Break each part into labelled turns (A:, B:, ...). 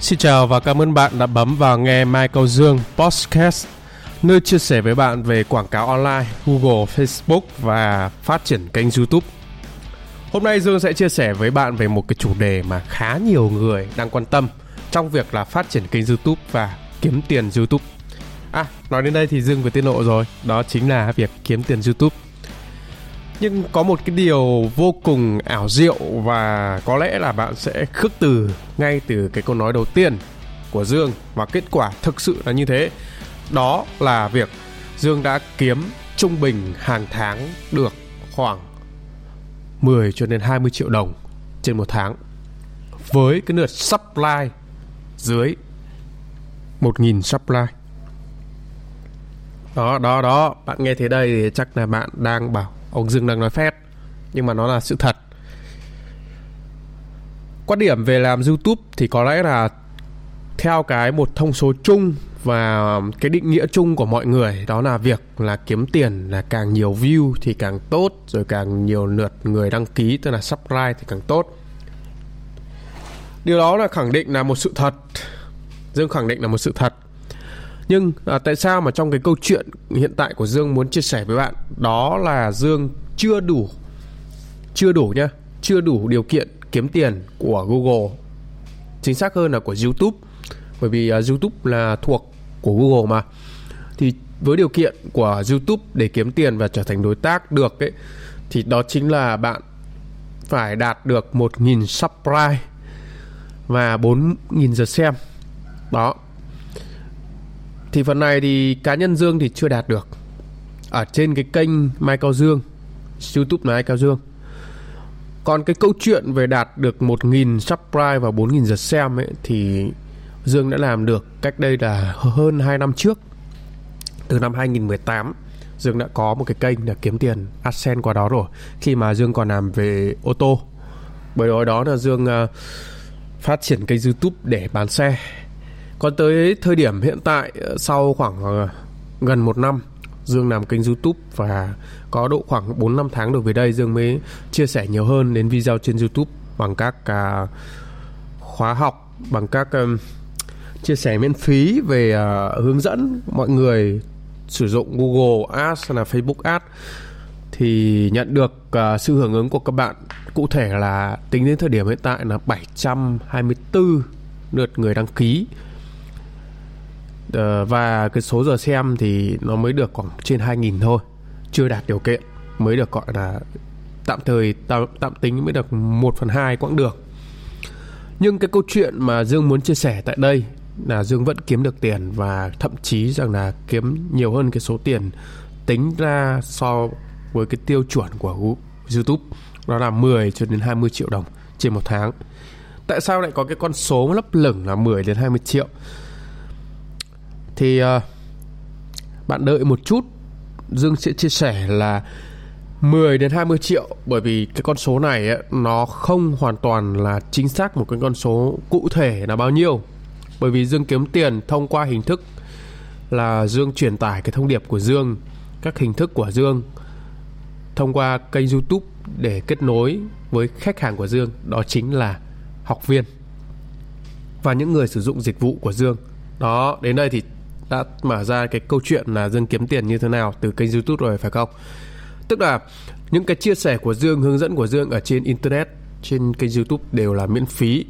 A: Xin chào và cảm ơn bạn đã bấm vào nghe Michael Dương Podcast, nơi chia sẻ với bạn về quảng cáo online, Google, Facebook và phát triển kênh YouTube. Hôm nay Dương sẽ chia sẻ với bạn về một cái chủ đề mà khá nhiều người đang quan tâm trong việc là phát triển kênh YouTube và kiếm tiền YouTube. À, nói đến đây thì Dương vừa tiết lộ rồi, đó chính là việc kiếm tiền YouTube nhưng có một cái điều vô cùng ảo diệu và có lẽ là bạn sẽ khước từ ngay từ cái câu nói đầu tiên của Dương và kết quả thực sự là như thế. Đó là việc Dương đã kiếm trung bình hàng tháng được khoảng 10 cho đến 20 triệu đồng trên một tháng với cái lượt supply dưới 1.000 supply. Đó đó đó, bạn nghe thế đây thì chắc là bạn đang bảo ông Dương đang nói phét, nhưng mà nó là sự thật. Quan điểm về làm YouTube thì có lẽ là theo cái một thông số chung và cái định nghĩa chung của mọi người, đó là việc là kiếm tiền là càng nhiều view thì càng tốt, rồi càng nhiều lượt người đăng ký, tức là subscribe thì càng tốt. Điều đó là khẳng định là một sự thật. Dương khẳng định là một sự thật nhưng à, tại sao mà trong cái câu chuyện hiện tại của dương muốn chia sẻ với bạn đó là dương chưa đủ chưa đủ nhá chưa đủ điều kiện kiếm tiền của google. Chính xác hơn là của youtube bởi vì uh, youtube là thuộc của google mà. Thì với điều kiện của youtube để kiếm tiền và trở thành đối tác được ấy thì đó chính là bạn phải đạt được 1.000 subscribe và 4.000 giờ xem. Đó thì phần này thì cá nhân Dương thì chưa đạt được. Ở trên cái kênh Mai Cao Dương YouTube là Mai Cao Dương. Còn cái câu chuyện về đạt được 1.000 subscribe và 4.000 giờ xem ấy thì Dương đã làm được cách đây là hơn 2 năm trước. Từ năm 2018 Dương đã có một cái kênh để kiếm tiền AdSense qua đó rồi khi mà Dương còn làm về ô tô. Bởi đó đó là Dương uh, phát triển kênh YouTube để bán xe còn tới thời điểm hiện tại ờ, sau khoảng ờ, gần một năm Dương làm kênh YouTube và có độ khoảng 4 năm tháng được về đây Dương mới chia sẻ nhiều hơn đến video trên YouTube bằng các uh, khóa học bằng các um, chia sẻ miễn phí về uh, hướng dẫn mọi người sử dụng Google Ads hay là Facebook Ads. Thì nhận được uh, sự hưởng ứng của các bạn cụ thể là tính đến thời điểm hiện tại là 724 lượt người đăng ký uh, và cái số giờ xem thì nó mới được khoảng trên 2.000 thôi chưa đạt điều kiện mới được gọi là tạm thời tạm, tạm tính mới được 1 phần 2 quãng đường nhưng cái câu chuyện mà Dương muốn chia sẻ tại đây là Dương vẫn kiếm được tiền và thậm chí rằng là kiếm nhiều hơn cái số tiền tính ra so với cái tiêu chuẩn của YouTube đó là 10 cho đến 20 triệu đồng trên một tháng. Tại sao lại có cái con số lấp lửng là 10 đến 20 triệu? Thì uh, bạn đợi một chút. Dương sẽ chia sẻ là 10 đến 20 triệu bởi vì cái con số này ấy, nó không hoàn toàn là chính xác một cái con số cụ thể là bao nhiêu. Bởi vì Dương kiếm tiền thông qua hình thức là Dương truyền tải cái thông điệp của Dương các hình thức của Dương thông qua kênh YouTube để kết nối với khách hàng của Dương đó chính là học viên và những người sử dụng dịch vụ của Dương. Đó đến đây thì đã mở ra cái câu chuyện là Dương kiếm tiền như thế nào từ kênh YouTube rồi phải không? Tức là những cái chia sẻ của Dương, hướng dẫn của Dương ở trên internet, trên kênh YouTube đều là miễn phí.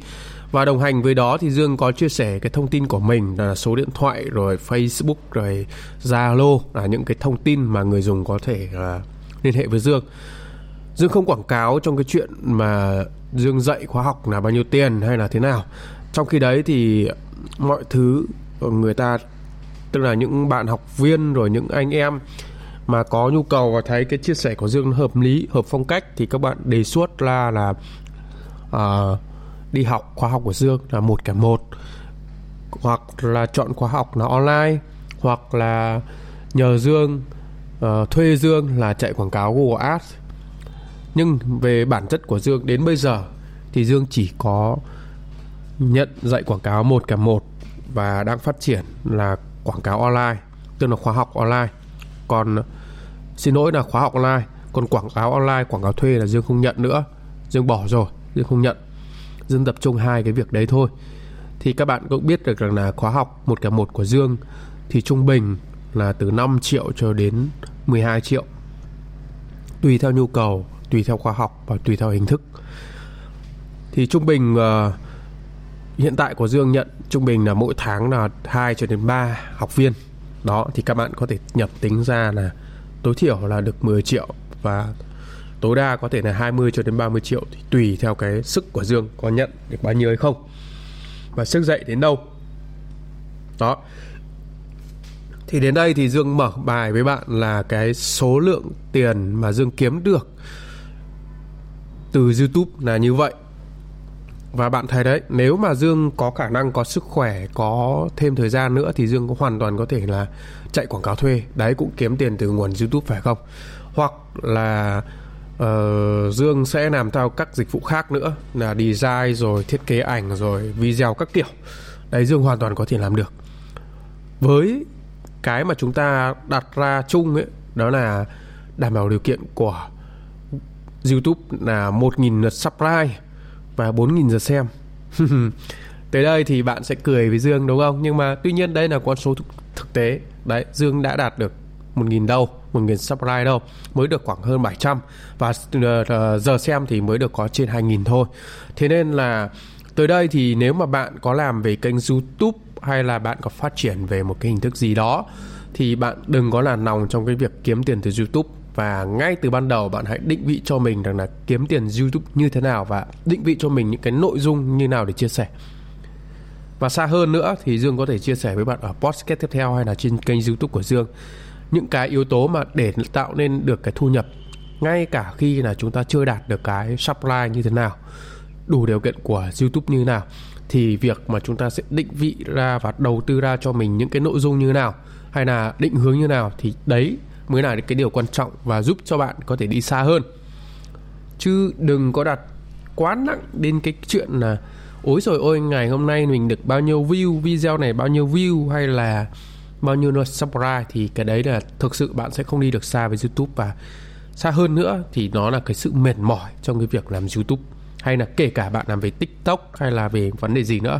A: Và đồng hành với đó thì Dương có chia sẻ cái thông tin của mình là số điện thoại rồi Facebook rồi Zalo là những cái thông tin mà người dùng có thể là liên hệ với Dương. Dương không quảng cáo trong cái chuyện mà Dương dạy khóa học là bao nhiêu tiền hay là thế nào. Trong khi đấy thì mọi thứ người ta tức là những bạn học viên rồi những anh em mà có nhu cầu và thấy cái chia sẻ của Dương hợp lý hợp phong cách thì các bạn đề xuất là là uh, đi học khóa học của Dương là một cả một. Hoặc là chọn khóa học là online hoặc là nhờ Dương uh, thuê Dương là chạy quảng cáo Google Ads. Nhưng về bản chất của Dương đến bây giờ thì Dương chỉ có nhận dạy quảng cáo một cả một và đang phát triển là quảng cáo online tức là khóa học online. Còn ờ, xin lỗi là khóa học online còn quảng cáo online quảng cáo thuê là dương không nhận nữa. Dương bỏ rồi dương không nhận. Dương tập trung hai cái việc đấy thôi. Thì các bạn cũng biết được rằng là khóa học một cả một của Dương thì trung bình là từ 5 triệu cho đến 12 triệu. Tùy theo nhu cầu tùy theo khóa học và tùy theo hình thức. Thì trung bình uh, hiện tại của Dương nhận trung bình là mỗi tháng là 2 cho đến 3 học viên. Đó, thì các bạn có thể nhập tính ra là tối thiểu là được 10 triệu và tối đa có thể là 20 cho đến 30 triệu, thì tùy theo cái sức của Dương có nhận được bao nhiêu hay không. Và sức dạy đến đâu? Đó. Thì đến đây thì Dương mở bài với bạn là cái số lượng tiền mà Dương kiếm được từ YouTube là như vậy và bạn thấy đấy nếu mà Dương có khả năng có sức khỏe có thêm thời gian nữa thì Dương có hoàn toàn có thể là chạy quảng cáo thuê. Đấy cũng kiếm tiền từ nguồn YouTube phải không? Hoặc là uh, Dương sẽ làm theo các dịch vụ khác nữa là design rồi thiết kế ảnh rồi video các kiểu. Đấy Dương hoàn toàn có thể làm được. Với cái mà chúng ta đặt ra chung ấy đó là đảm bảo điều kiện của YouTube là 1.000 lượt subscribe và 4.000 giờ xem. Tới đây thì bạn sẽ cười với Dương, đúng không? Nhưng mà tuy nhiên đây là con số thực tế. Đấy, Dương đã đạt được 1.000 đâu 1.000 subscribe đâu, mới được khoảng hơn 700 và ờ, ờ, giờ xem thì mới được có trên 2.000 thôi. Thế nên là tới đây thì nếu mà bạn có làm về kênh YouTube hay là bạn có phát triển về một cái hình thức gì đó, thì bạn đừng có là nòng trong cái việc kiếm tiền từ YouTube và ngay từ ban đầu bạn hãy định vị cho mình rằng là kiếm tiền YouTube như thế nào và định vị cho mình những cái nội dung như nào để chia sẻ. Và xa hơn nữa thì Dương có thể chia sẻ với bạn ở podcast tiếp theo hay là trên kênh YouTube của Dương những cái yếu tố mà để tạo nên được cái thu nhập, ngay cả khi là chúng ta chưa đạt được cái supply như thế nào, đủ điều kiện của YouTube như thế nào, thì việc mà chúng ta sẽ định vị ra và đầu tư ra cho mình những cái nội dung như thế nào hay là định hướng như thế nào thì đấy mới là cái điều quan trọng và giúp cho bạn có thể đi xa hơn. Chứ đừng có đặt quá nặng đến cái chuyện là ối rồi ôi ngày hôm nay mình được bao nhiêu view video này bao nhiêu view hay là bao nhiêu lượt subscribe. Thì cái đấy là thực sự bạn sẽ không đi được xa với YouTube. Và xa hơn nữa thì nó là cái sự mệt mỏi trong cái việc làm YouTube hay là kể cả bạn làm về TikTok hay là về vấn đề gì nữa.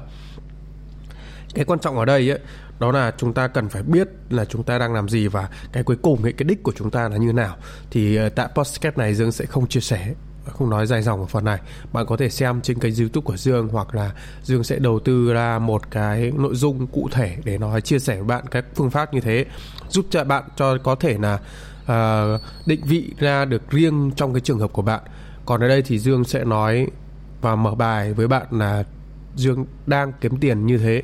A: Cái quan trọng ở đây ấy, đó là chúng ta cần phải biết là chúng ta đang làm gì và cái cuối cùng ấy, cái đích của chúng ta là như nào. Thì ờ, tại podcast này dương sẽ không chia sẻ không nói dài dòng ở phần này. Bạn có thể xem trên kênh youtube của dương hoặc là dương sẽ đầu tư ra một cái nội dung cụ thể để nói chia sẻ với bạn các phương pháp như thế giúp cho bạn cho có thể là uh, định vị ra được riêng trong cái trường hợp của bạn. Còn ở đây thì dương sẽ nói và mở bài với bạn là dương đang kiếm tiền như thế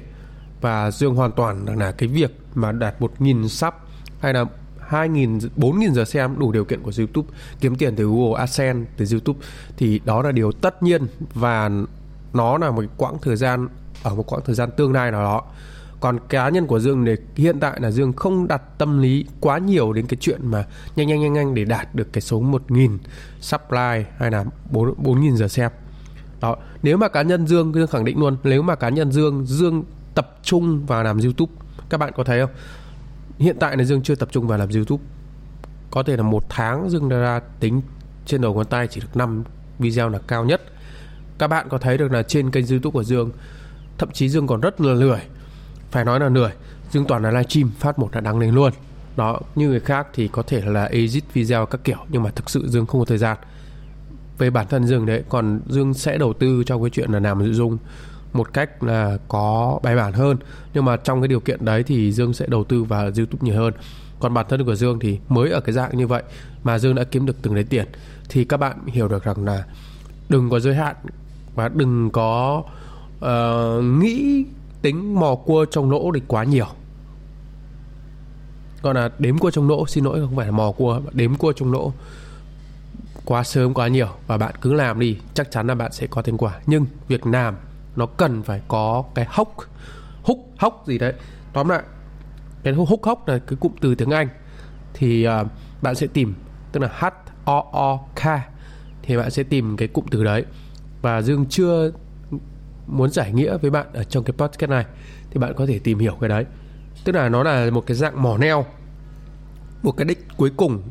A: và Dương hoàn toàn là cái việc mà đạt 1.000 sub hay là 2.000, 4.000 giờ xem đủ điều kiện của YouTube kiếm tiền từ Google AdSense, từ YouTube. Thì đó là điều tất nhiên và nó là một quãng thời gian ở một quãng thời gian tương lai nào đó. Còn cá nhân của Dương thì hiện tại là Dương không đặt tâm lý quá nhiều đến cái chuyện mà nhanh nhanh nhanh nhanh để đạt được cái số 1.000 supply hay là 4 4.000 giờ xem. Đó nếu mà cá nhân Dương Dương khẳng định luôn nếu mà cá nhân Dương Dương tập trung vào làm YouTube. Các bạn có thấy không? Hiện tại là Dương chưa tập trung vào làm YouTube. Có thể là một tháng Dương đã ra tính trên đầu ngón tay chỉ được 5 video là cao nhất. Các bạn có thấy được là trên kênh YouTube của Dương, thậm chí Dương còn rất là lười. Phải nói là lười. Dương toàn là livestream, phát một là đăng lên luôn. Đó, như người khác thì có thể là edit video các kiểu, nhưng mà thực sự Dương không có thời gian. Về bản thân Dương đấy, còn Dương sẽ đầu tư cho cái chuyện là làm nội dung một cách là có bài bản hơn. Nhưng mà trong cái điều kiện đấy thì Dương sẽ đầu tư vào YouTube nhiều hơn. Còn bản thân của Dương thì mới ở cái dạng như vậy mà Dương đã kiếm được từng đấy tiền. Thì các bạn hiểu được rằng là đừng có giới hạn và đừng có uh, nghĩ tính mò cua trong lỗ thì quá nhiều. Còn là đếm cua trong lỗ xin lỗi không phải là mò cua đếm cua trong lỗ quá sớm quá nhiều và bạn cứ làm đi chắc chắn là bạn sẽ có thành quả. Nhưng việc làm nó cần phải có cái hốc húc hốc gì đấy. Tóm lại cái húc hốc là cái cụm từ tiếng Anh thì uh, bạn sẽ tìm tức là H O O K thì bạn sẽ tìm cái cụm từ đấy. Và Dương chưa muốn giải nghĩa với bạn ở trong cái podcast này thì bạn có thể tìm hiểu cái đấy. Tức là nó là một cái dạng mỏ neo một cái đích cuối cùng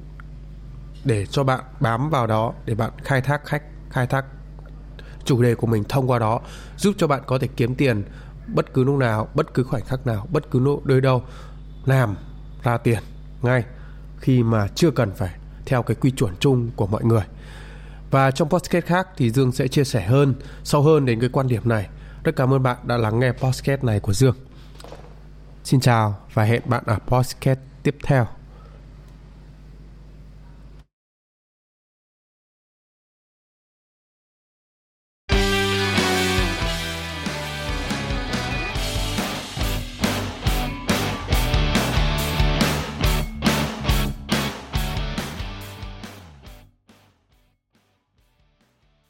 A: để cho bạn bám vào đó để bạn khai thác khách khai thác chủ đề của mình thông qua đó, giúp cho bạn có thể kiếm tiền bất cứ lúc nào, bất cứ khoảnh khắc nào, bất cứ nơi đâu, làm ra tiền ngay khi mà chưa cần phải theo cái quy chuẩn chung của mọi người. Và trong podcast khác thì Dương sẽ chia sẻ hơn, sâu hơn đến cái quan điểm này. Rất cảm ơn bạn đã lắng nghe podcast này của Dương. Xin chào và hẹn bạn ở podcast tiếp theo.